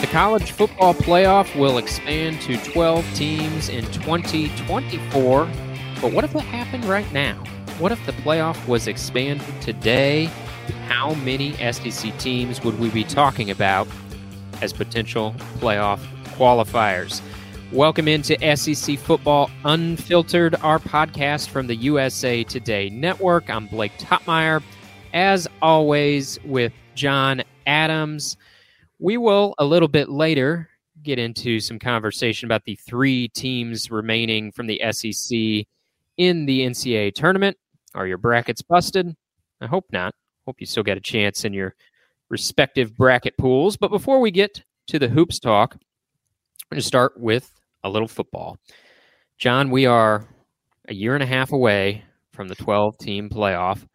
The college football playoff will expand to 12 teams in 2024. But what if it happened right now? What if the playoff was expanded today? How many SEC teams would we be talking about as potential playoff qualifiers? Welcome into SEC Football Unfiltered, our podcast from the USA Today Network. I'm Blake Toppmeyer, as always, with John Adams. We will, a little bit later, get into some conversation about the three teams remaining from the SEC in the NCAA tournament. Are your brackets busted? I hope not. Hope you still got a chance in your respective bracket pools. But before we get to the hoops talk, I'm going to start with a little football. John, we are a year and a half away from the 12 team playoff.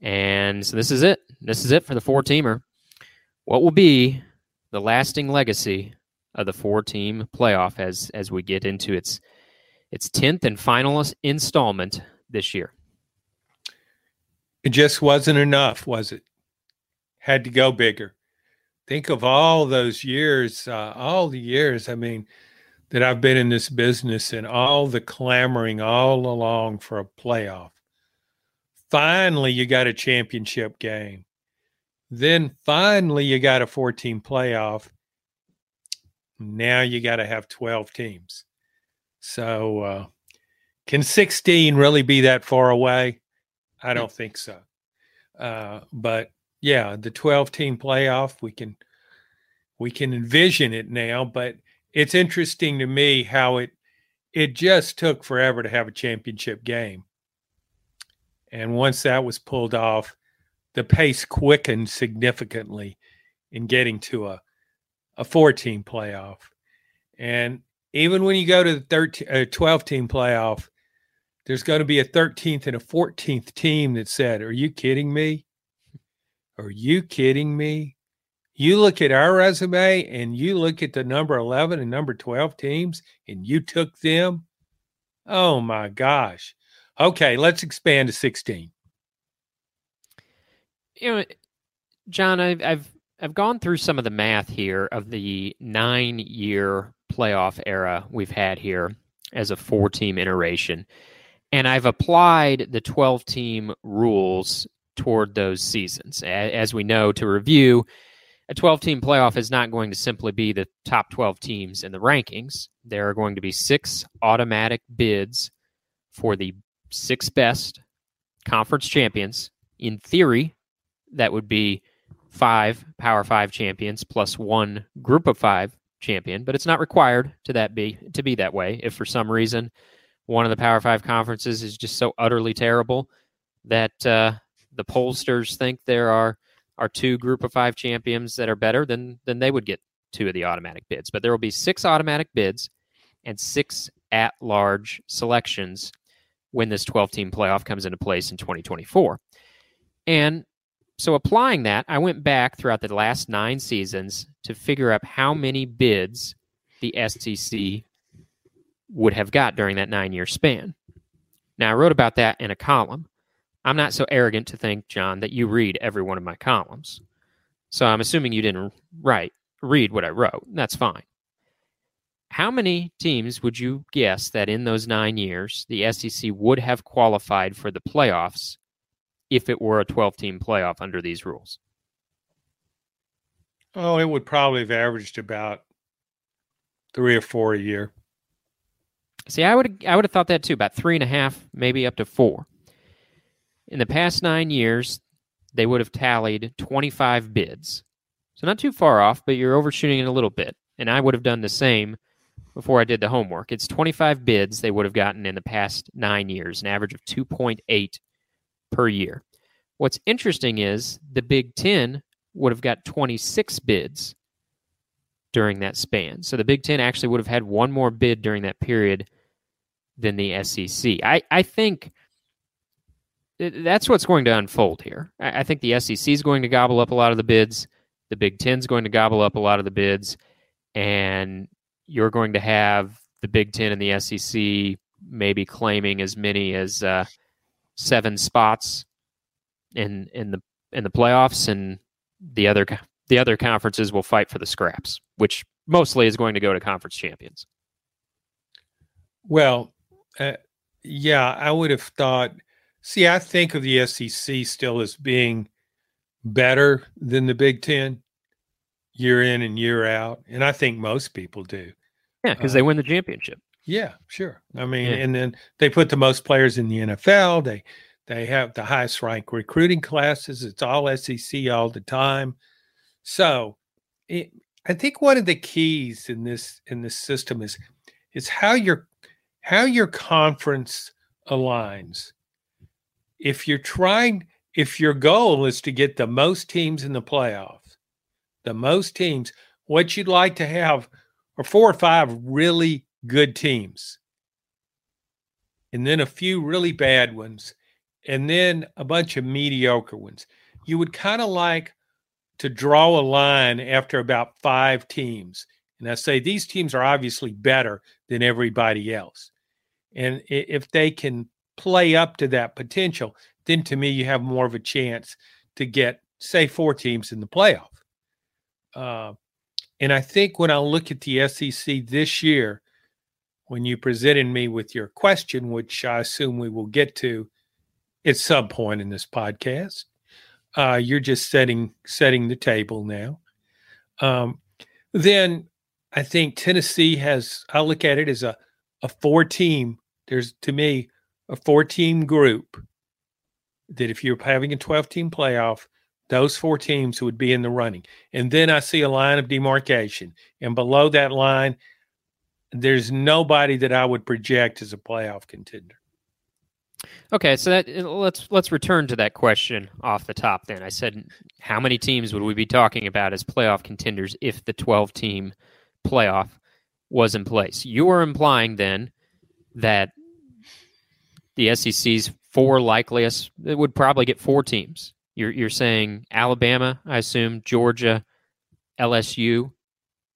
And so this is it. This is it for the four teamer. What will be the lasting legacy of the four team playoff as as we get into its its 10th and final installment this year? It just wasn't enough, was it? Had to go bigger. Think of all those years, uh, all the years. I mean, that I've been in this business and all the clamoring all along for a playoff. Finally, you got a championship game. Then finally, you got a 14 playoff. Now you got to have 12 teams. So, uh, can 16 really be that far away? I don't think so. Uh, but yeah, the 12 team playoff, we can we can envision it now, but it's interesting to me how it it just took forever to have a championship game. And once that was pulled off, the pace quickened significantly in getting to a a four team playoff. And even when you go to the 13 uh, 12 team playoff, there's going to be a 13th and a 14th team that said, "Are you kidding me? Are you kidding me? You look at our resume and you look at the number 11 and number 12 teams and you took them. Oh my gosh. Okay, let's expand to 16. You know, John, I've, I've I've gone through some of the math here of the nine year playoff era we've had here as a four team iteration. And I've applied the 12 team rules toward those seasons. As we know, to review, a 12 team playoff is not going to simply be the top 12 teams in the rankings. There are going to be six automatic bids for the six best conference champions. In theory, that would be five Power Five champions plus one Group of Five champion, but it's not required to that be to be that way. If for some reason one of the Power Five conferences is just so utterly terrible that uh, the pollsters think there are are two group of five champions that are better, then then they would get two of the automatic bids. But there will be six automatic bids and six at large selections when this 12 team playoff comes into place in 2024. And so applying that, I went back throughout the last nine seasons to figure out how many bids the SEC would have got during that nine year span. Now, I wrote about that in a column. I'm not so arrogant to think, John, that you read every one of my columns. So I'm assuming you didn't write read what I wrote. That's fine. How many teams would you guess that in those nine years the SEC would have qualified for the playoffs if it were a 12 team playoff under these rules? Oh, it would probably have averaged about three or four a year. See, I would I would have thought that too, about three and a half, maybe up to four. In the past nine years, they would have tallied 25 bids. So not too far off, but you're overshooting it a little bit. And I would have done the same before I did the homework. It's 25 bids they would have gotten in the past nine years, an average of 2.8 per year. What's interesting is the Big Ten would have got 26 bids during that span. So the Big Ten actually would have had one more bid during that period than the SEC. I, I think that's what's going to unfold here. I, I think the SEC is going to gobble up a lot of the bids. The Big Ten is going to gobble up a lot of the bids. And you're going to have the Big Ten and the SEC maybe claiming as many as uh, seven spots in in the in the playoffs, and the other the other conferences will fight for the scraps, which mostly is going to go to conference champions. Well, uh, yeah, I would have thought. See, I think of the SEC still as being better than the Big Ten year in and year out, and I think most people do. Yeah, because uh, they win the championship. Yeah, sure. I mean, yeah. and then they put the most players in the NFL. They they have the highest ranked recruiting classes. It's all SEC all the time. So, it, I think one of the keys in this in this system is is how your how your conference aligns. If you're trying, if your goal is to get the most teams in the playoffs, the most teams, what you'd like to have are four or five really good teams, and then a few really bad ones, and then a bunch of mediocre ones. You would kind of like to draw a line after about five teams. And I say these teams are obviously better than everybody else. And if they can play up to that potential, then to me, you have more of a chance to get, say, four teams in the playoff. Uh, and I think when I look at the SEC this year, when you presented me with your question, which I assume we will get to at some point in this podcast. Uh, you're just setting setting the table now. Um, then I think Tennessee has. I look at it as a a four team. There's to me a four team group that if you're having a 12 team playoff, those four teams would be in the running. And then I see a line of demarcation, and below that line, there's nobody that I would project as a playoff contender. Okay, so that uh, let's let's return to that question off the top. Then I said, how many teams would we be talking about as playoff contenders if the 12 team playoff was in place? You are implying then that the SEC's four likeliest it would probably get four teams. You're you're saying Alabama, I assume, Georgia, LSU,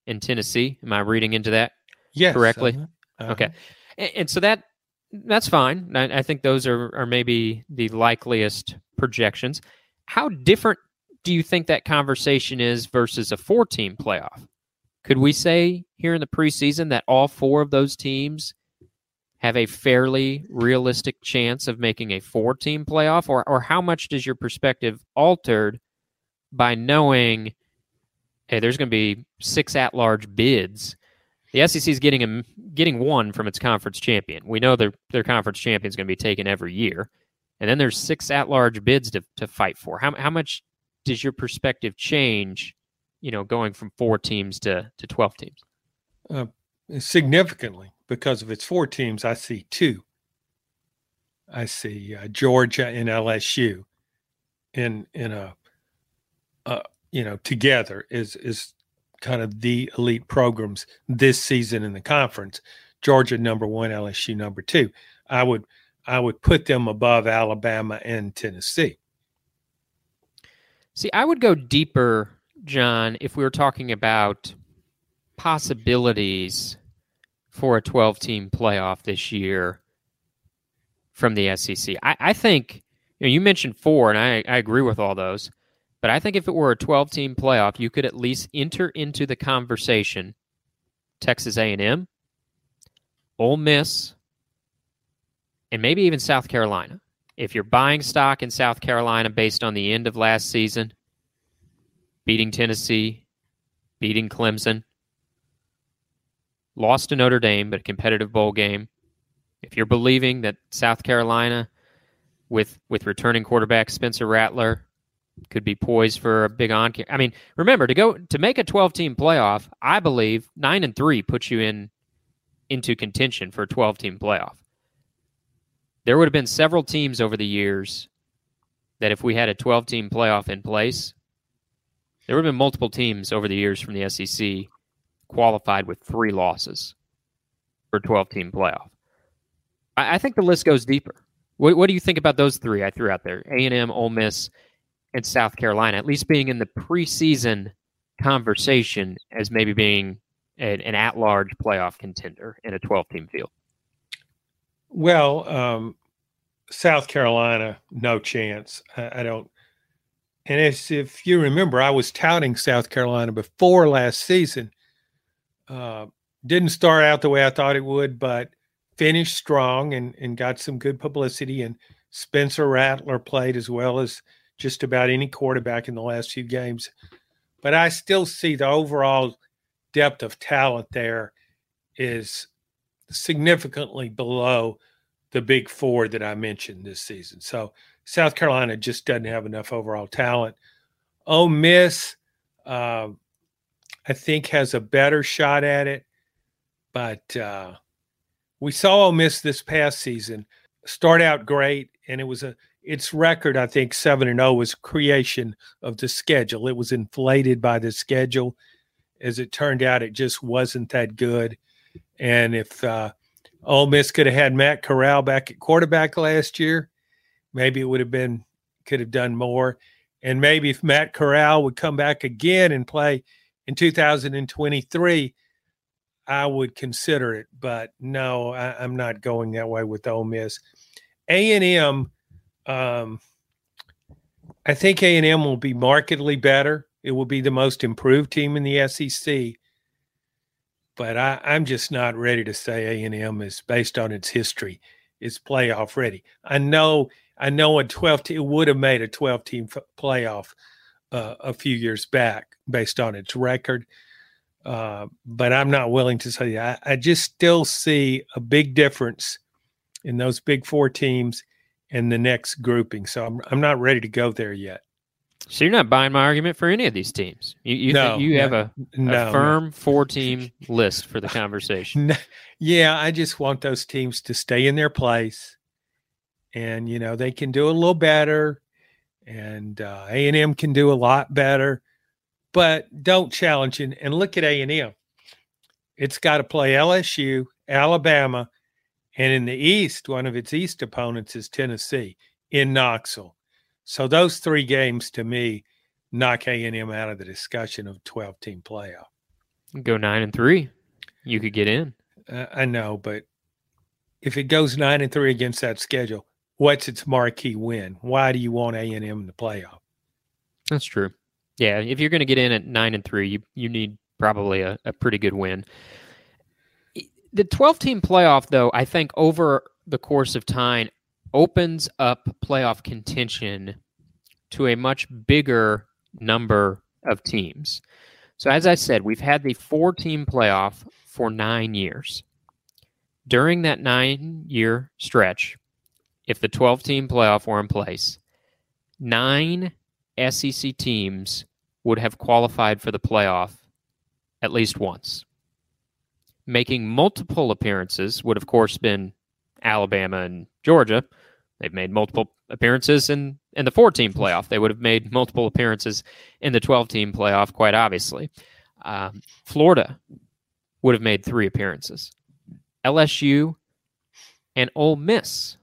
and Tennessee. Am I reading into that yes, correctly? Uh-huh. Uh-huh. Okay, and, and so that that's fine. I, I, think those are, are maybe the likeliest projections. How different do you think that conversation is versus a four team playoff? Could we say here in the preseason that all four of those teams have a fairly realistic chance of making a four team playoff? Or, or how much does your perspective altered by knowing, hey, there's going to be six at large bids the SEC is getting a, getting one from its conference champion. We know their their conference champion is going to be taken every year, and then there's six at large bids to to fight for. How how much does your perspective change? You know, going from four teams to to twelve teams. Uh, significantly, because if it's four teams, I see two. I see uh, Georgia and LSU in in a uh, you know together is is kind of the elite programs this season in the conference. Georgia number one, LSU number two. I would I would put them above Alabama and Tennessee. See, I would go deeper, John, if we were talking about possibilities for a 12 team playoff this year from the SEC. I, I think you, know, you mentioned four, and I, I agree with all those. But I think if it were a 12 team playoff, you could at least enter into the conversation Texas A&M, Ole Miss, and maybe even South Carolina. If you're buying stock in South Carolina based on the end of last season, beating Tennessee, beating Clemson, lost to Notre Dame, but a competitive bowl game. If you're believing that South Carolina, with with returning quarterback Spencer Rattler, could be poised for a big on. I mean, remember to go to make a 12 team playoff. I believe nine and three puts you in into contention for a 12 team playoff. There would have been several teams over the years that if we had a 12 team playoff in place, There would have been multiple teams over the years from the SEC qualified with three losses for a 12 team playoff. I, I, think the list goes deeper. What, what, do you think about those three I threw out there? A&M, Ole Miss, and South Carolina, at least being in the preseason conversation as maybe being an, an at-large playoff contender in a 12-team field. Well, um, South Carolina, no chance. I, I don't. And as if you remember, I was touting South Carolina before last season. Uh, didn't start out the way I thought it would, but finished strong and, and got some good publicity. And Spencer Rattler played as well as just about any quarterback in the last few games. But I still see the overall depth of talent there is significantly below the big four that I mentioned this season. So South Carolina just doesn't have enough overall talent. Ole Miss, uh, I think, has a better shot at it, but uh, we saw Ole Miss this past season start out great, and it was a its record, I think, seven and zero oh was creation of the schedule. It was inflated by the schedule. As it turned out, it just wasn't that good. And if uh, Ole Miss could have had Matt Corral back at quarterback last year, maybe it would have been could have done more. And maybe if Matt Corral would come back again and play in 2023, I would consider it. But no, I, am not going that way with Ole Miss. A and M um, I think A and M will be markedly better. It will be the most improved team in the SEC. But I, I'm just not ready to say A and M is based on its history. It's playoff ready. I know. I know a 12 team, it would have made a 12 team f- playoff uh, a few years back based on its record. Uh, but I'm not willing to say. I, I just still see a big difference in those big four teams and the next grouping. So I'm I'm not ready to go there yet. So you're not buying my argument for any of these teams. You you, no, you no, have a, no, firm four team list for the conversation. yeah, I just want those teams to stay in their place, and you know they can do a little better, and uh, A and M can do a lot better, but don't challenge and, and look at A and M. It's got to play LSU, Alabama, and in the East, one of its East opponents is Tennessee in Knoxville. So those three games to me knock A&M out of the discussion of 12 team playoff. Go nine and three. You could get in. Uh, I know, but if it goes nine and three against that schedule, what's its marquee win? Why do you want A&M in the playoff? That's true. Yeah, if you're going to get in at nine and three, you you need probably a, a pretty good win the 12 team playoff, though, I think over the course of time opens up playoff contention to a much bigger number of teams. So, as I said, we've had the four team playoff for nine years. During that nine year stretch, if the 12 team playoff were in place, nine SEC teams would have qualified for the playoff at least once making multiple appearances would, of course, been Alabama and Georgia. They've made multiple appearances in, in the four team playoff. They would have made multiple appearances in the 12 team playoff, quite obviously. Um, Florida would have made three appearances. LSU and Ole Miss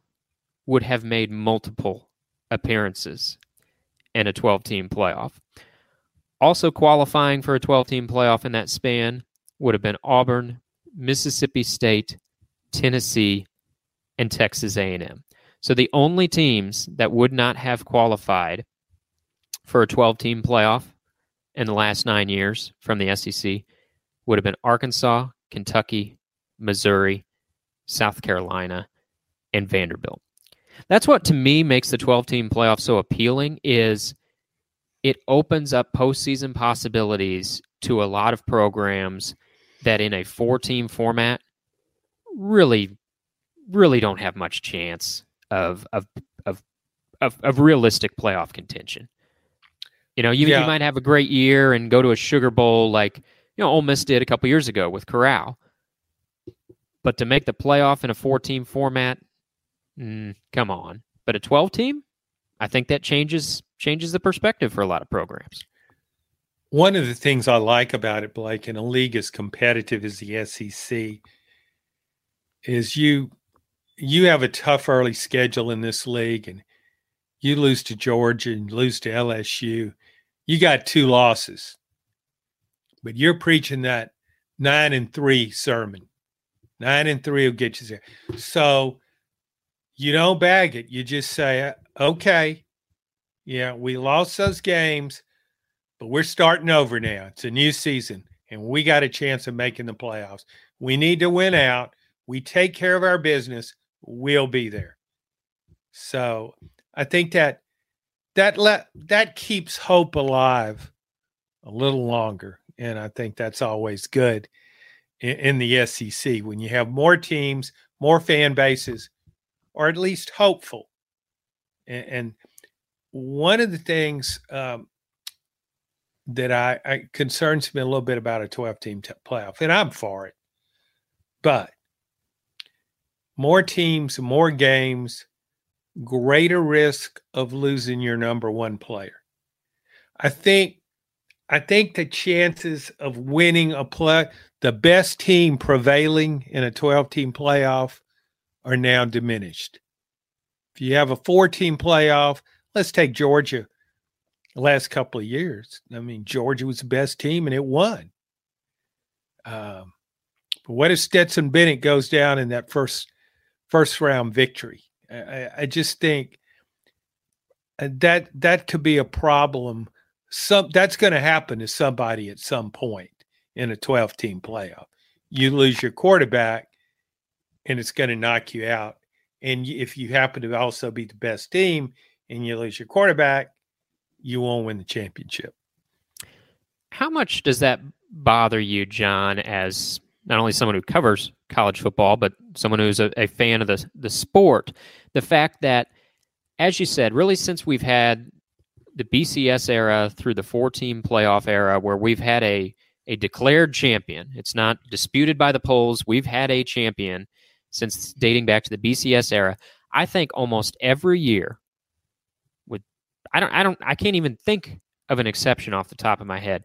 would have made multiple appearances in a 12 team playoff. Also qualifying for a 12 team playoff in that span would have been Auburn, Mississippi State, Tennessee, and Texas A&M. So the only teams that would not have qualified for a 12-team playoff in the last 9 years from the SEC would have been Arkansas, Kentucky, Missouri, South Carolina, and Vanderbilt. That's what to me makes the 12-team playoff so appealing is it opens up postseason possibilities to a lot of programs – that in a four team format really really don't have much chance of of of of, of realistic playoff contention. You know, you, yeah. you might have a great year and go to a Sugar Bowl like you know Ole Miss did a couple years ago with Corral, but to make the playoff in a four team format, mm, come on. But a twelve team, I think that changes changes the perspective for a lot of programs. One of the things I like about it, Blake, in a league as competitive as the SEC, is you you have a tough early schedule in this league, and you lose to Georgia and lose to LSU. You got two losses, but you're preaching that nine and three sermon. Nine and three will get you there. So you don't bag it. You just say, okay, yeah, we lost those games but we're starting over now. It's a new season, and we got a chance of making the playoffs. We need to win out. We take care of our business. We'll be there. So I think that that let that keeps hope alive a little longer, and I think that's always good in, in the SEC when you have more teams, more fan bases, or at least hopeful. And, and one of the things um, that I, I, concerns me a little bit about a 12 team t- playoff, and I'm for it. But more teams, more games, greater risk of losing your number one player. I think I think the chances of winning a play the best team prevailing in a 12 team playoff are now diminished. If you have a four team playoff, let's take Georgia the last couple of years. I mean, Georgia was the best team and it won. Um, but what if Stetson Bennett goes down in that first first round victory? I, I just think uh, that that could be a problem. Some that's going to happen to somebody at some point in a 12 team playoff. You lose your quarterback, and it's going to knock you out. And if you happen to also be the best team and you lose your quarterback, you won't win the championship. How much does that bother you, John, as not only someone who covers college football, but someone who's a, a fan of the, the sport? The fact that, as you said, really since we've had the BCS era through the four team playoff era, where we've had a, a declared champion, it's not disputed by the polls, we've had a champion since dating back to the BCS era. I think almost every year I don't I don't I can't even think of an exception off the top of my head.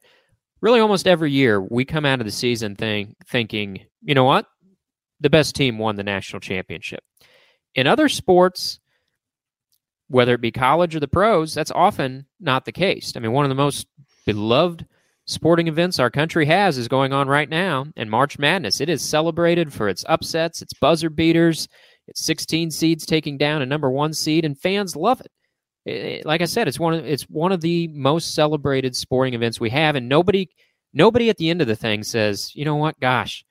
Really almost every year we come out of the season thing thinking, you know what? The best team won the national championship. In other sports, whether it be college or the pros, that's often not the case. I mean, one of the most beloved sporting events our country has is going on right now in March Madness. It is celebrated for its upsets, its buzzer beaters, its 16 seeds taking down a number one seed, and fans love it it, like I said, it's one of it's one of the most celebrated sporting events we have, and nobody nobody at the end of the thing says, you know what, gosh,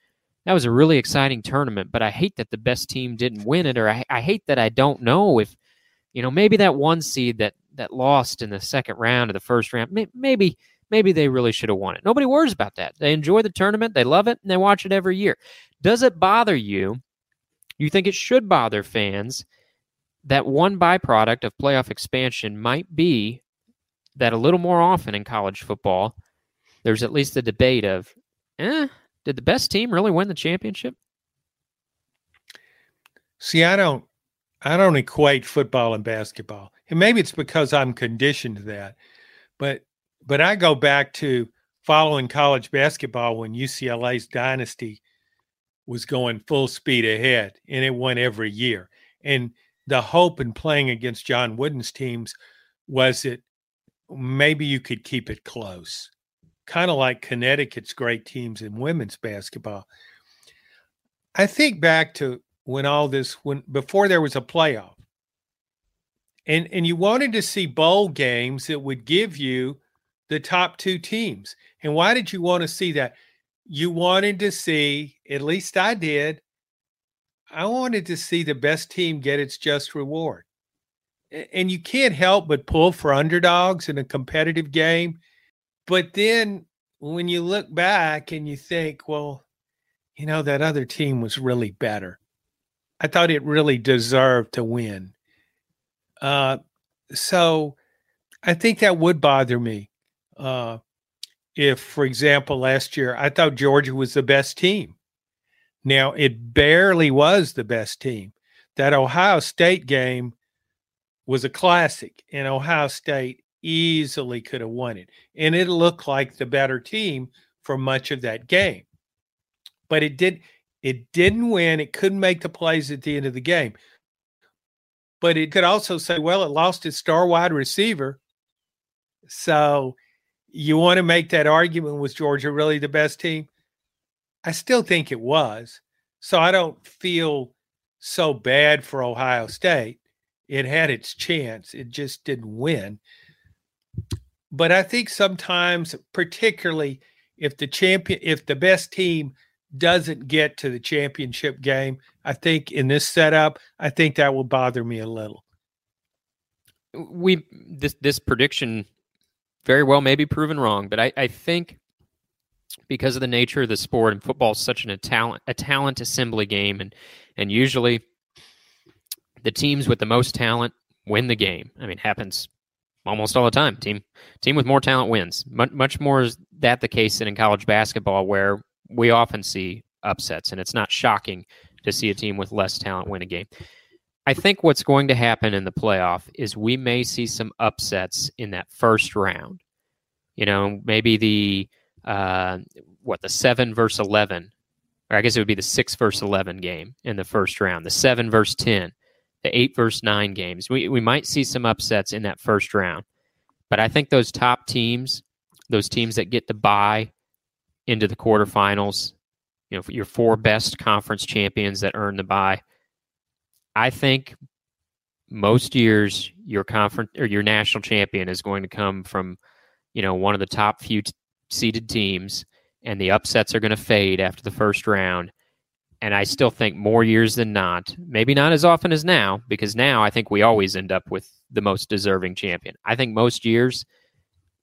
that was a really exciting tournament, but I hate that the best team didn't win it, or I, I hate that I don't know if you know maybe that one seed that that lost in the second round of the first round, maybe maybe they really should have won it. Nobody worries about that. They enjoy the tournament, they love it, and they watch it every year. Does it bother you? You think it should bother fans that one byproduct of playoff expansion might be that a little more often in college football, there's at least a debate of, eh, did the best team really win the championship? See, I don't, I don't equate football and basketball, and maybe it's because I'm conditioned to that, but, but I go back to following college basketball when UCLA's dynasty was going full speed ahead, and it won every year, and the hope in playing against John Wooden's teams was that maybe you could keep it close, kind of like Connecticut's great teams in women's basketball. I think back to when all this when before there was a playoff. And and you wanted to see bowl games that would give you the top two teams. And why did you want to see that? You wanted to see, at least I did, I wanted to see the best team get its just reward. And you can't help but pull for underdogs in a competitive game. But then when you look back and you think, well, you know, that other team was really better. I thought it really deserved to win. Uh, so I think that would bother me. Uh, if, for example, last year I thought Georgia was the best team now, it barely was the best team. That Ohio State game was a classic, and Ohio State easily could have won it. And it looked like the better team for much of that game. But it did it didn't win. It couldn't make the plays at the end of the game. But it could also say, well, it lost its star wide receiver. So you want to make that argument was Georgia really the best team? I still think it was. So I don't feel so bad for Ohio State. It had its chance, it just didn't win. But I think sometimes, particularly if the champion, if the best team doesn't get to the championship game, I think in this setup, I think that will bother me a little. We this this prediction very well may be proven wrong, but I, I think because of the nature of the sport and football is such an, a talent a talent assembly game and and usually the teams with the most talent win the game. I mean, happens almost all the time. Team team with more talent wins. Much, much more is that the case than in college basketball, where we often see upsets, and it's not shocking to see a team with less talent win a game. I think what's going to happen in the playoff is we may see some upsets in that first round. You know, maybe the uh, what the seven versus eleven, or I guess it would be the six versus eleven game in the first round, the seven versus ten, the eight versus nine games. We we might see some upsets in that first round, but I think those top teams, those teams that get to buy into the quarterfinals, you know, your four best conference champions that earn the bye. I think most years your conference or your national champion is going to come from, you know, one of the top few t- seeded teams, and the upsets are going to fade after the first round. And I still think more years than not, maybe not as often as now, because now I think we always end up with the most deserving champion. I think most years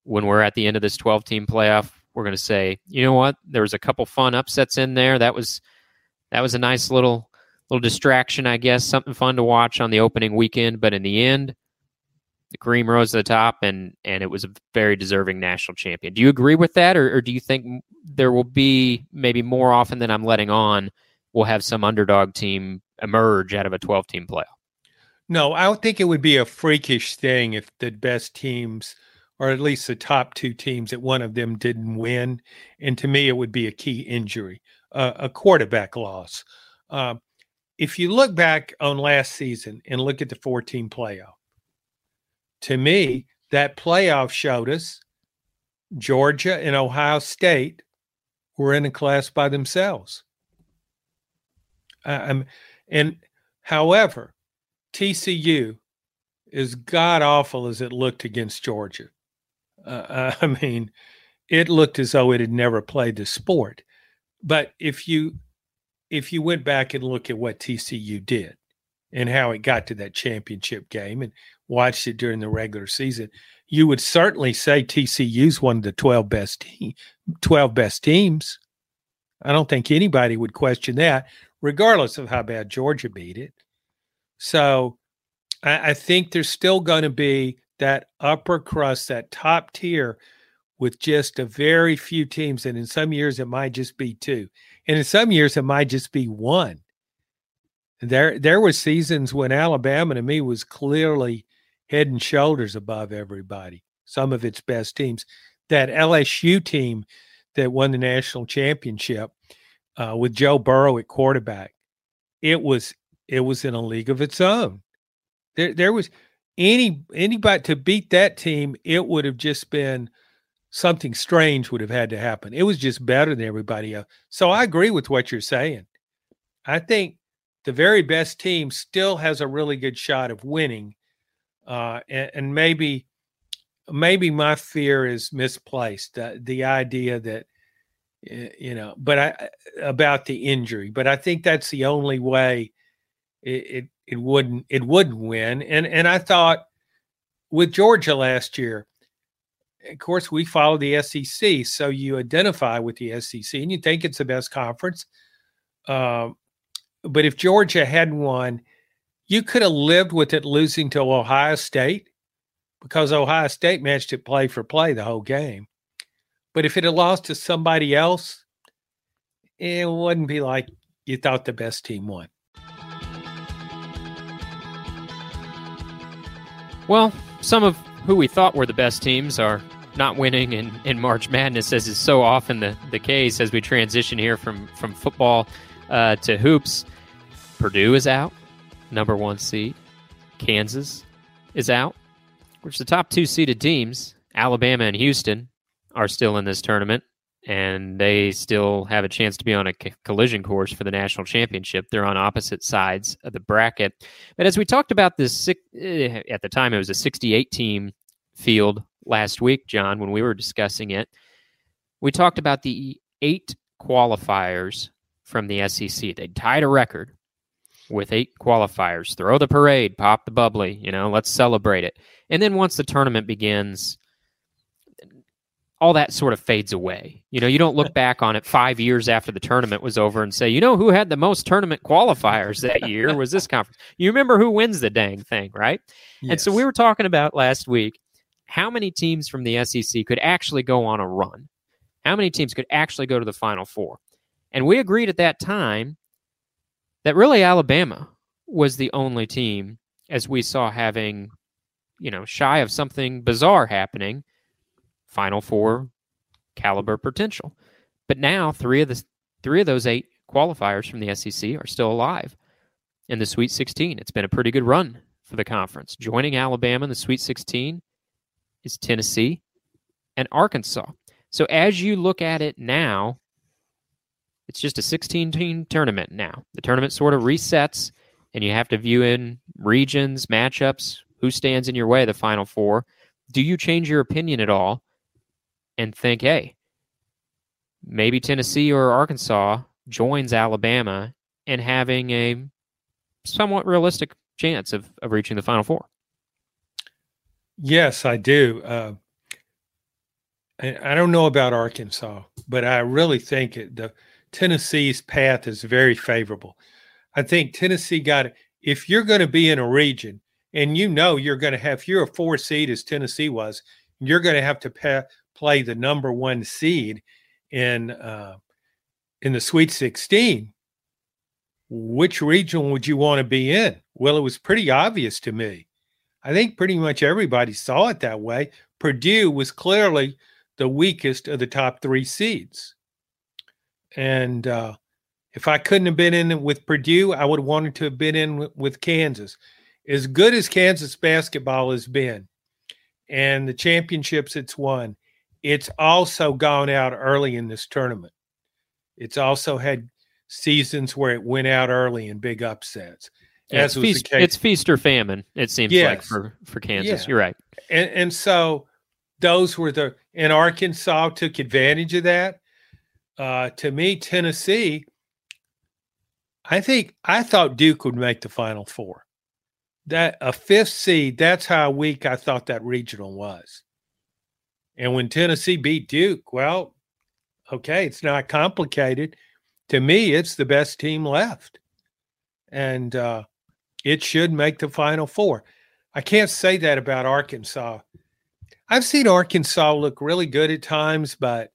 when we're at the end of this 12 team playoff, we're going to say, you know what, there was a couple fun upsets in there. That was that was a nice little little distraction, I guess, something fun to watch on the opening weekend. But in the end, the cream rose to the top, and and it was a very deserving national champion. Do you agree with that, or, or do you think there will be maybe more often than I'm letting on? We'll have some underdog team emerge out of a 12 team playoff. No, I don't think it would be a freakish thing if the best teams or at least the top two teams that one of them didn't win. And to me, it would be a key injury, uh, a quarterback loss. Uh, if you look back on last season and look at the 14 playoff, to me, that playoff showed us Georgia and Ohio State were in a class by themselves. Um, and however, TCU, as god awful as it looked against Georgia, uh, I mean, it looked as though it had never played the sport. But if you if you went back and look at what TCU did and how it got to that championship game and watched it during the regular season, you would certainly say TCU's one of the 12 best team, 12 best teams. I don't think anybody would question that, regardless of how bad Georgia beat it. So I, I think there's still going to be that upper crust, that top tier, with just a very few teams. And in some years, it might just be two. And in some years, it might just be one. There, there were seasons when Alabama to me was clearly head and shoulders above everybody, some of its best teams. That LSU team that won the national championship uh, with Joe Burrow at quarterback, it was it was in a league of its own. There, there was any anybody to beat that team, it would have just been something strange would have had to happen. It was just better than everybody else. So I agree with what you're saying. I think the very best team still has a really good shot of winning. Uh, and, and, maybe, maybe my fear is misplaced. Uh, the idea that, you know, but I about the injury. But I think that's the only way it, it it wouldn't it wouldn't win. And and I thought with Georgia last year, of course, we follow the SEC, so you identify with the SEC and you think it's the best conference. Uh, but if Georgia hadn't won, you could have lived with it losing to Ohio State because Ohio State matched it play for play the whole game. But if it had lost to somebody else, it wouldn't be like you thought the best team won. Well, some of who we thought were the best teams are not winning in, in March Madness, as is so often the, the case as we transition here from, from football uh, to hoops. Purdue is out, number one seed. Kansas is out, which the top two seeded teams, Alabama and Houston, are still in this tournament, and they still have a chance to be on a collision course for the national championship. They're on opposite sides of the bracket. But as we talked about this, eh, at the time, it was a 68 team field last week, John, when we were discussing it. We talked about the eight qualifiers from the SEC. They tied a record with eight qualifiers. Throw the parade, pop the bubbly, you know, let's celebrate it. And then once the tournament begins, all that sort of fades away. You know, you don't look back on it five years after the tournament was over and say, you know, who had the most tournament qualifiers that year was this conference. You remember who wins the dang thing, right? Yes. And so we were talking about last week how many teams from the SEC could actually go on a run? How many teams could actually go to the Final Four? And we agreed at that time that really Alabama was the only team, as we saw having, you know, shy of something bizarre happening, Final Four caliber potential. But now three of the three of those eight qualifiers from the SEC are still alive in the Sweet 16. It's been a pretty good run for the conference. Joining Alabama in the Sweet 16 is Tennessee and Arkansas. So as you look at it now, it's just a 16 team tournament now. The tournament sort of resets, and you have to view in regions, matchups, who stands in your way, the final four. Do you change your opinion at all and think, hey, maybe Tennessee or Arkansas joins Alabama and having a somewhat realistic chance of, of reaching the final four? Yes, I do. Uh, I, I don't know about Arkansas, but I really think it, the Tennessee's path is very favorable. I think Tennessee got it. If you're going to be in a region and you know you're going to have, if you're a four seed as Tennessee was, you're going to have to play the number one seed in uh, in the Sweet 16. Which region would you want to be in? Well, it was pretty obvious to me. I think pretty much everybody saw it that way. Purdue was clearly the weakest of the top three seeds. And uh, if I couldn't have been in with Purdue, I would have wanted to have been in with, Kansas. As good as Kansas basketball has been and the championships it's won, it's also gone out early in this tournament. It's also had seasons where it went out early in big upsets. Yeah, it's, feast, it's feast or famine. It seems yes. like for for Kansas. Yeah. You're right. And and so those were the and Arkansas took advantage of that. Uh, to me, Tennessee. I think I thought Duke would make the Final Four. That a fifth seed. That's how weak I thought that regional was. And when Tennessee beat Duke, well, okay, it's not complicated. To me, it's the best team left. And uh, it should make the Final Four. I can't say that about Arkansas. I've seen Arkansas look really good at times, but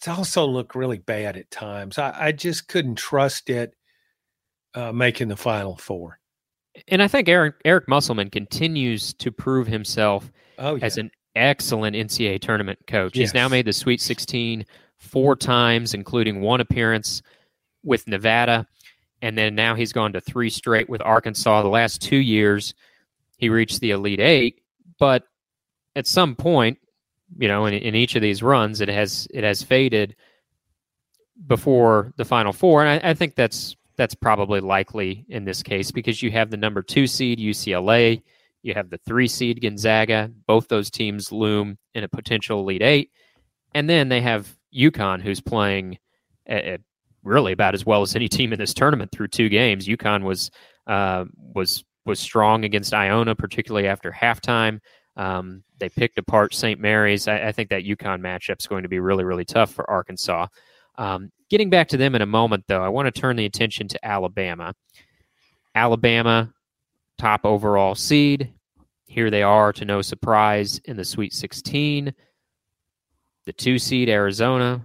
it's also looked really bad at times. I, I just couldn't trust it uh, making the Final Four. And I think Eric Eric Musselman continues to prove himself oh, yeah. as an excellent NCAA tournament coach. Yes. He's now made the Sweet 16 four times, including one appearance with Nevada and then now he's gone to three straight with Arkansas. The last two years, he reached the Elite Eight, but at some point, you know, in, in each of these runs, it has it has faded before the Final Four, and I, I think that's that's probably likely in this case because you have the number two seed UCLA, you have the three seed Gonzaga. Both those teams loom in a potential Elite Eight, and then they have UConn, who's playing at, really about as well as any team in this tournament through two games. UConn was uh, was was strong against Iona, particularly after halftime. Um, they picked apart St. Mary's. I, I, think that UConn matchup is going to be really, really tough for Arkansas. Um, getting back to them in a moment, though, I want to turn the attention to Alabama. Alabama, top overall seed. Here they are, to no surprise, in the Sweet 16. The two seed Arizona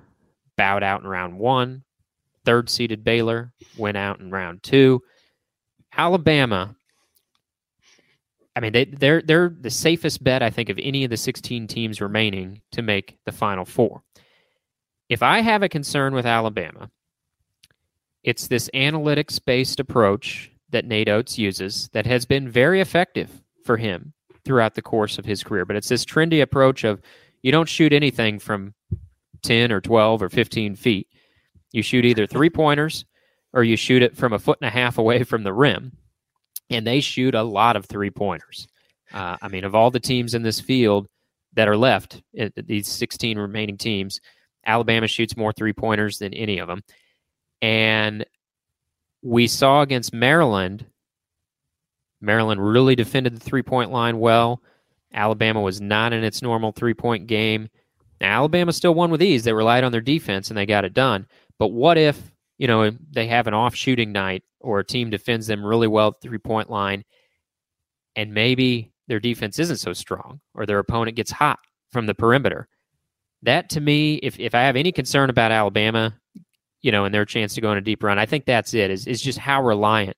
bowed out in round one third seeded Baylor went out in round two. Alabama, I mean, they, they're they're the safest bet I think of any of the 16 teams remaining to make the Final Four. If I have a concern with Alabama, it's this analytics based approach that Nate Oats uses that has been very effective for him throughout the course of his career. But it's this trendy approach of you don't shoot anything from 10 or 12 or 15 feet. You shoot either three pointers or you shoot it from a foot and a half away from the rim. And they shoot a lot of three pointers. Uh, I mean, of all the teams in this field that are left, these 16 remaining teams, Alabama shoots more three pointers than any of them. And we saw against Maryland, Maryland really defended the three point line well. Alabama was not in its normal three point game. Now, Alabama still won with ease. They relied on their defense and they got it done. But what if, you know, they have an off shooting night or a team defends them really well at three point line and maybe their defense isn't so strong or their opponent gets hot from the perimeter? That to me, if, if I have any concern about Alabama, you know, and their chance to go on a deep run, I think that's it, is, is just how reliant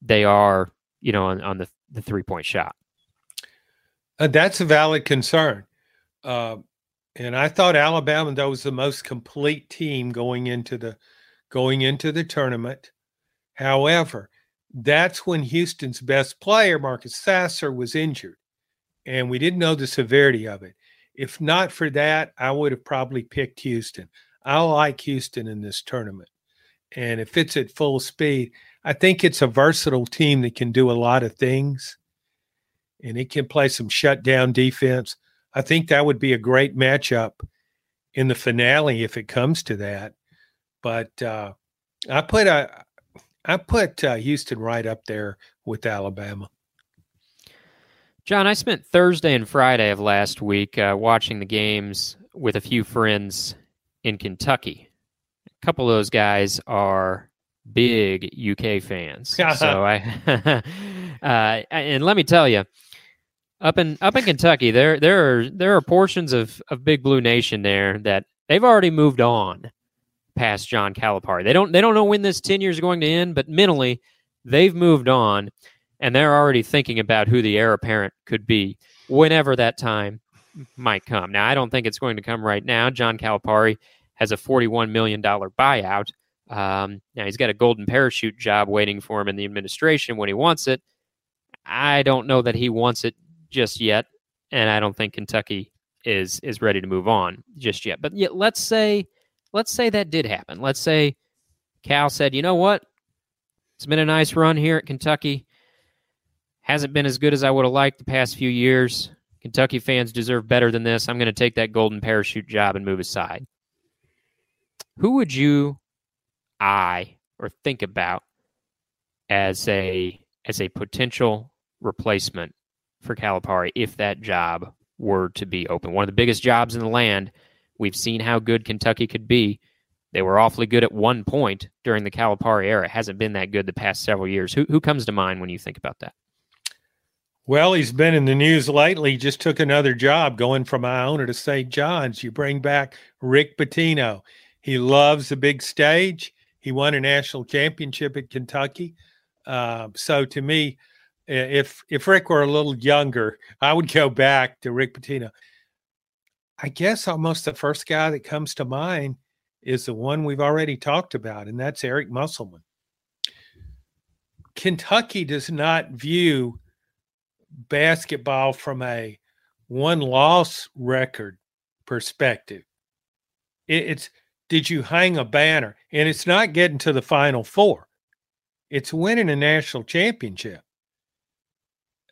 they are, you know, on, on the, the three point shot. Uh, that's a valid concern. Uh, and I thought Alabama though was the most complete team going into the going into the tournament. However, that's when Houston's best player, Marcus Sasser, was injured, and we didn't know the severity of it. If not for that, I would have probably picked Houston. I like Houston in this tournament, and if it's at full speed, I think it's a versatile team that can do a lot of things, and it can play some shutdown defense. I think that would be a great matchup in the finale if it comes to that. But uh, I put a I put uh, Houston right up there with Alabama. John, I spent Thursday and Friday of last week uh, watching the games with a few friends in Kentucky. A couple of those guys are big UK fans. so I, uh, and let me tell you, up in up in Kentucky, there there are there are portions of of Big Blue Nation there that they've already moved on past John Calipari. They don't they don't know when this tenure is going to end, but mentally they've moved on and they're already thinking about who the heir apparent could be whenever that time might come. Now, I don't think it's going to come right now. John Calipari has a $41 million buyout. Um, now, he's got a golden parachute job waiting for him in the administration when he wants it. I don't know that he wants it just yet, and I don't think Kentucky is is ready to move on just yet. But yet, let's say let's say that did happen. Let's say Cal said, "You know what? It's been a nice run here at Kentucky. Hasn't been as good as I would have liked the past few years. Kentucky fans deserve better than this. I'm going to take that golden parachute job and move aside." Who would you eye or think about as a as a potential replacement for Calipari if that job were to be open. One of the biggest jobs in the land. We've seen how good Kentucky could be. They were awfully good at one point during the Calipari era. It hasn't been that good the past several years. Who who comes to mind when you think about that? Well, he's been in the news lately. Just took another job going from Iona to St. John's. You bring back Rick Pitino. He loves the big stage. He won a national championship at Kentucky. Uh, so to me, if if Rick were a little younger, I would go back to Rick Pitino. I guess almost the first guy that comes to mind is the one we've already talked about, and that's Eric Musselman. Kentucky does not view basketball from a one loss record perspective. It's did you hang a banner? And it's not getting to the final four. It's winning a national championship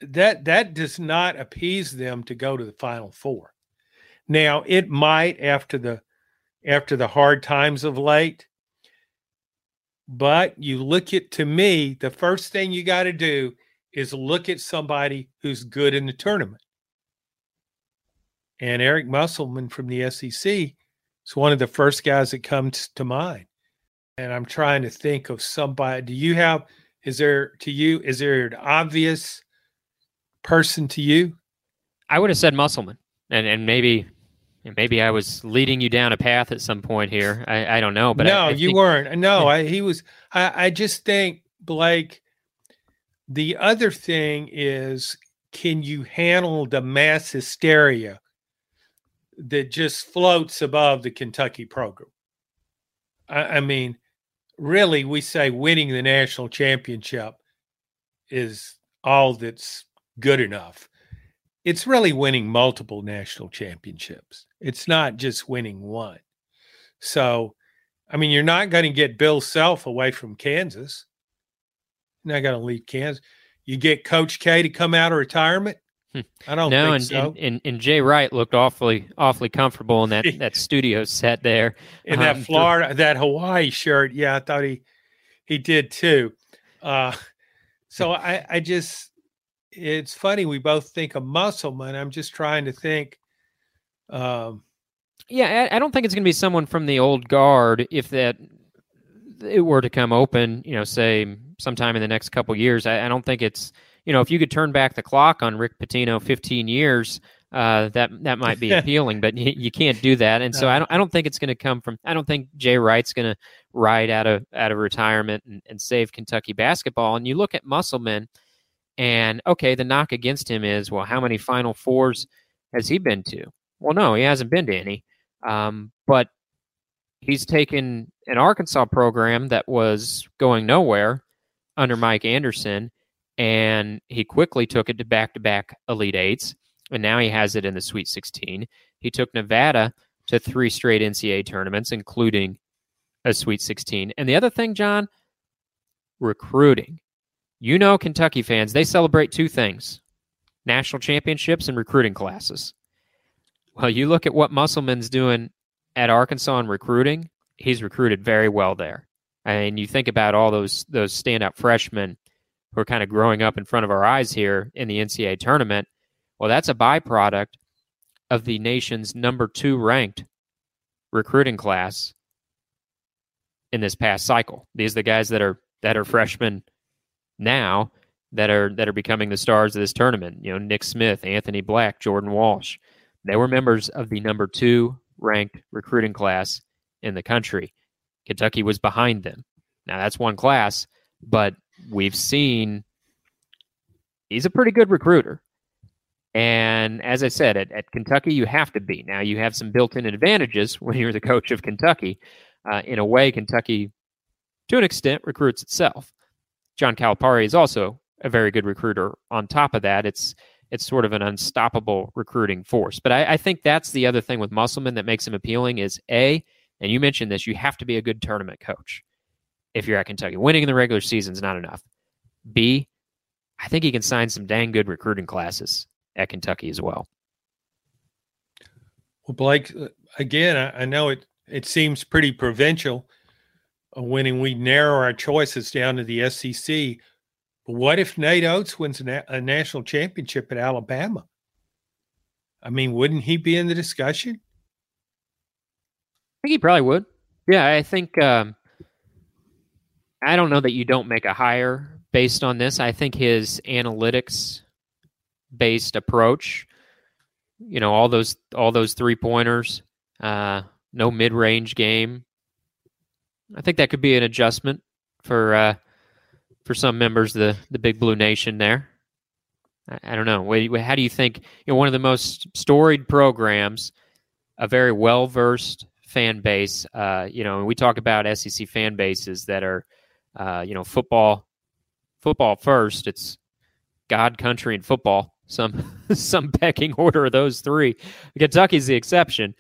that that does not appease them to go to the final four. Now it might after the after the hard times of late, but you look at to me, the first thing you got to do is look at somebody who's good in the tournament. And Eric Musselman from the SEC is one of the first guys that comes to mind. And I'm trying to think of somebody. Do you have is there to you is there an obvious person to you? I would have said Musselman, and and maybe maybe I was leading you down a path at some point here. I, I don't know, but no, I, I you think, weren't. Uh, no, I, he was. I, I just think Blake. The other thing is can you handle the mass hysteria that just floats above the Kentucky program? I, I mean, really, we say winning the national championship is all that's good enough. It's really winning multiple national championships. It's not just winning one. So, I mean, you're not going to get Bill Self away from Kansas. You're not going to leave Kansas. You get Coach K to come out of retirement. Hmm. I don't no, and, so. and, and, and Jay Wright looked awfully awfully comfortable in that that studio set there. In um, that Florida, that Hawaii shirt, yeah, I thought he he did too. Uh, so I I just it's funny we both think of Musselman. I'm just trying to think. Um, yeah, I, I don't think it's going to be someone from the old guard if that it were to come open. You know, say sometime in the next couple years. I, I don't think it's you know if you could turn back the clock on Rick Pitino 15 years. Uh, that that might be appealing, but you, you, can't do that, and so I don't I don't think it's going to come from. I don't think Jay Wright's going to ride out of out of retirement and, and save Kentucky basketball. And you look at Musselman, and okay, the knock against him is well, how many Final Fours has he been to? Well, no, he hasn't been to any. Um, but he's taken an Arkansas program that was going nowhere under Mike Anderson, and he quickly took it to back to back Elite Eights, and now he has it in the Sweet 16. He took Nevada to three straight NCAA tournaments, including a Sweet 16. And the other thing, John, recruiting. You know, Kentucky fans, they celebrate two things national championships and recruiting classes. Well, you look at what Musselman's doing at Arkansas in recruiting, he's recruited very well there. And you think about all those those standout freshmen who are kind of growing up in front of our eyes here in the NCAA tournament. Well, that's a byproduct of the nation's number two ranked recruiting class in this past cycle. These are the guys that are that are freshmen now that are that are becoming the stars of this tournament. You know, Nick Smith, Anthony Black, Jordan Walsh. They were members of the number two ranked recruiting class in the country. Kentucky was behind them. Now that's one class, but we've seen he's a pretty good recruiter. And as I said, at, at Kentucky, you have to be. Now, you have some built in advantages when you're the coach of Kentucky. Uh, in a way, Kentucky, to an extent, recruits itself. John Calipari is also a very good recruiter. On top of that, it's it's sort of an unstoppable recruiting force. But I, I think that's the other thing with Musselman that makes him appealing is a, and you mentioned this, you have to be a good tournament coach if you're at Kentucky. Winning in the regular season is not enough. B, I think he can sign some dang good recruiting classes at Kentucky as well. Well, Blake, uh, again, I, I know it it seems pretty provincial when we narrow our choices down to the SEC. What if Nate Oats wins a national championship at Alabama? I mean, wouldn't he be in the discussion? I think he probably would. Yeah, I think. Um, I don't know that you don't make a hire based on this. I think his analytics based approach, you know, all those all those three pointers, uh, no mid range game. I think that could be an adjustment for uh, for some members of the the Big Blue Nation there. I, I don't know. How do you think? You know, one of the most storied programs, a very well versed fan base. Uh, you know, we talk about SEC fan bases that are, uh, you know, football, football first. It's God, country, and football. Some some pecking order of those three. Kentucky's the exception,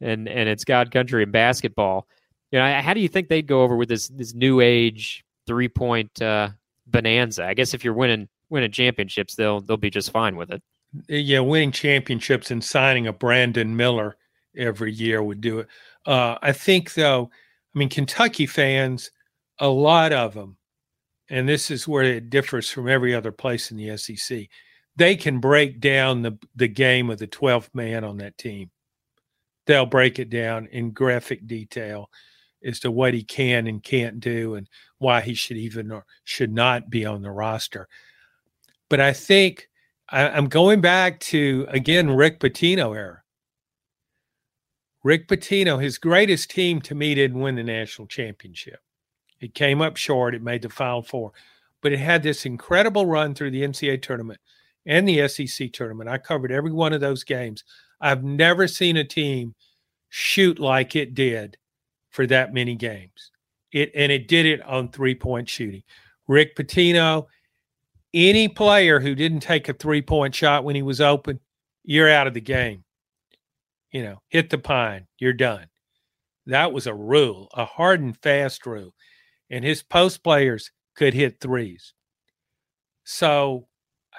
and and it's God, country, and basketball. You know, how do you think they'd go over with this this new age three point uh, bonanza. I guess if you're winning winning championships, they'll they'll be just fine with it. Yeah, winning championships and signing a Brandon Miller every year would do it. Uh, I think though, I mean Kentucky fans, a lot of them, and this is where it differs from every other place in the SEC. They can break down the the game of the 12th man on that team. They'll break it down in graphic detail as to what he can and can't do and why he should even or should not be on the roster. But I think I, am going back to again Rick Pitino era. Rick Pitino, his greatest team to me didn't win the national championship. It came up short. It made the final four, but it had this incredible run through the NCAA tournament and the SEC tournament. I covered every one of those games. I've never seen a team shoot like it did for that many games. It and it did it on three point shooting. Rick Pitino, any player who didn't take a three point shot when he was open, you're out of the game. You know, hit the pine, you're done. That was a rule, a hard and fast rule. And his post players could hit threes. So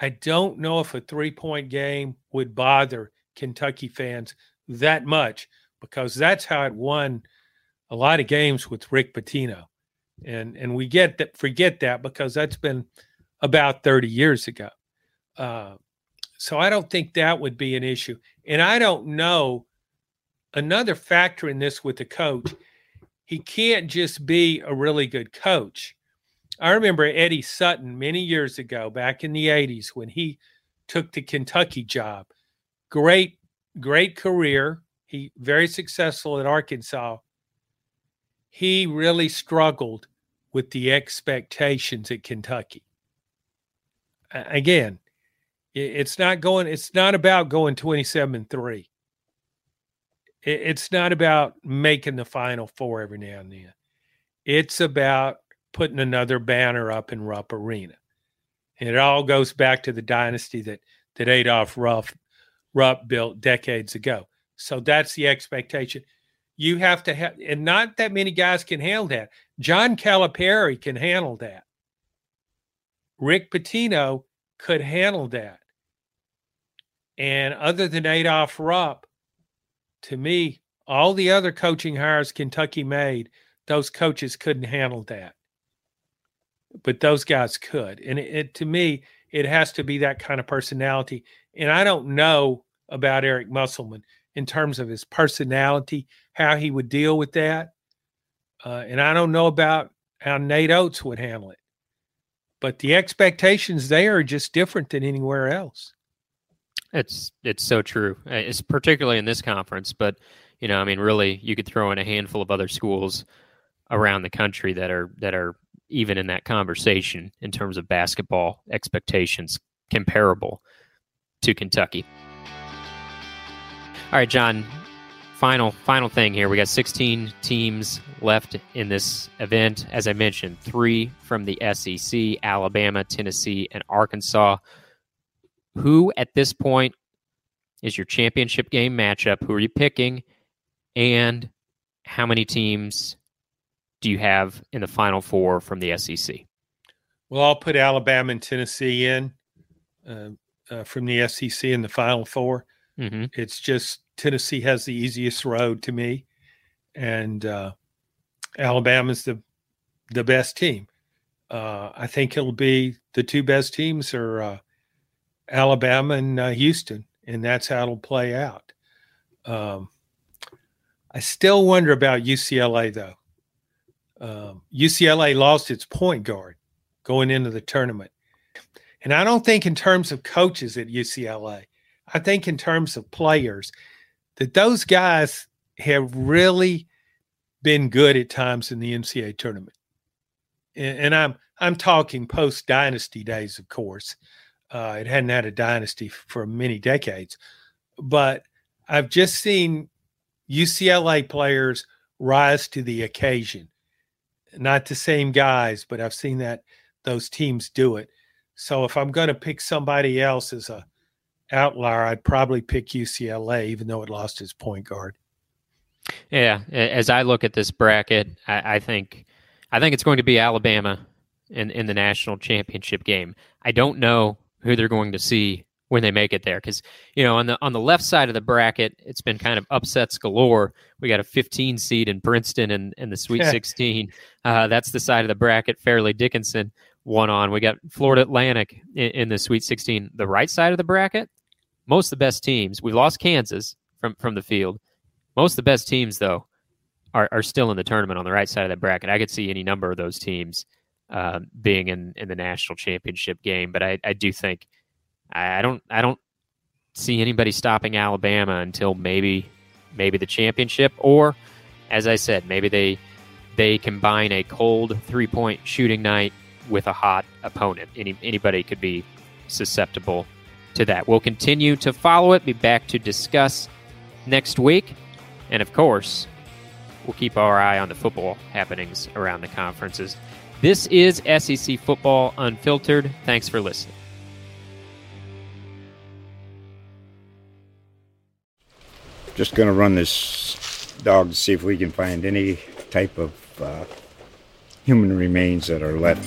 I don't know if a three point game would bother Kentucky fans that much because that's how it won a lot of games with Rick Pitino. And and we get that forget that because that's been about 30 years ago. Uh, so I don't think that would be an issue. And I don't know another factor in this with the coach. He can't just be a really good coach. I remember Eddie Sutton many years ago, back in the 80s, when he took the Kentucky job. Great, great career. He very successful at Arkansas. He really struggled with the expectations at Kentucky. Again, it's not going, it's not about going 27 and 3. It's not about making the final four every now and then. It's about putting another banner up in Rupp Arena. And it all goes back to the dynasty that that Adolph Rupp, Rupp built decades ago. So that's the expectation. You have to have, and not that many guys can handle that. John Calipari can handle that. Rick Pitino could handle that. And other than Adolph Rupp, to me, all the other coaching hires Kentucky made, those coaches couldn't handle that but those guys could. And it, it, to me, it has to be that kind of personality. And I don't know about Eric Musselman in terms of his personality, how he would deal with that. Uh, and I don't know about how Nate Oats would handle it. But the expectations there are just different than anywhere else. It's it's so true. Uh, it's particularly in this conference, but you know, I mean, really, you could throw in a handful of other schools around the country that are that are even in that conversation in terms of basketball expectations comparable to Kentucky. All right, John, final final thing here. We got 16 teams left in this event. As I mentioned, 3 from the SEC, Alabama, Tennessee, and Arkansas. Who at this point is your championship game matchup? Who are you picking? And how many teams do you have in the final four from the SEC? Well, I'll put Alabama and Tennessee in uh, uh, from the SEC in the final 4 mm-hmm. It's just Tennessee has the easiest road to me, and uh, Alabama's the the best team. Uh, I think it'll be the two best teams are uh, Alabama and uh, Houston, and that's how it'll play out. Um, I still wonder about UCLA though um, UCLA lost its point guard going into the tournament. And I don't think, in terms of coaches at UCLA, I think, in terms of players, that those guys have really been good at times in the NCAA tournament. And, and I'm I'm talking post dynasty days, of course. Uh, it hadn't had a dynasty for many decades, but I've just seen UCLA players rise to the occasion not the same guys, but I've seen that those teams do it. So if I'm going to pick somebody else as a outlier, I'd probably pick UCLA, even though it lost its point guard. Yeah, as I look at this bracket, I, I think I think it's going to be Alabama in in the national championship game. I don't know who they're going to see when they make it there because you know on the on the left side of the bracket it's been kind of upsets galore. We got a 15 seed in princeton and, and the sweet 16 uh, that's the side of the bracket fairleigh dickinson won on. We got florida atlantic in, in, the sweet 16 the right side of the bracket most of the best teams we lost kansas from from the field most of the best teams though are, are still in the tournament on the right side of that bracket i could see any number of those teams uh, being in, in the national championship game but i, I do think I don't I don't see anybody stopping Alabama until maybe maybe the championship or as I said, maybe they they combine a cold three point shooting night with a hot opponent. Any anybody could be susceptible to that. We'll continue to follow it, be back to discuss next week. And of course, we'll keep our eye on the football happenings around the conferences. This is SEC Football Unfiltered. Thanks for listening. Just going to run this dog to see if we can find any type of uh, human remains that are left.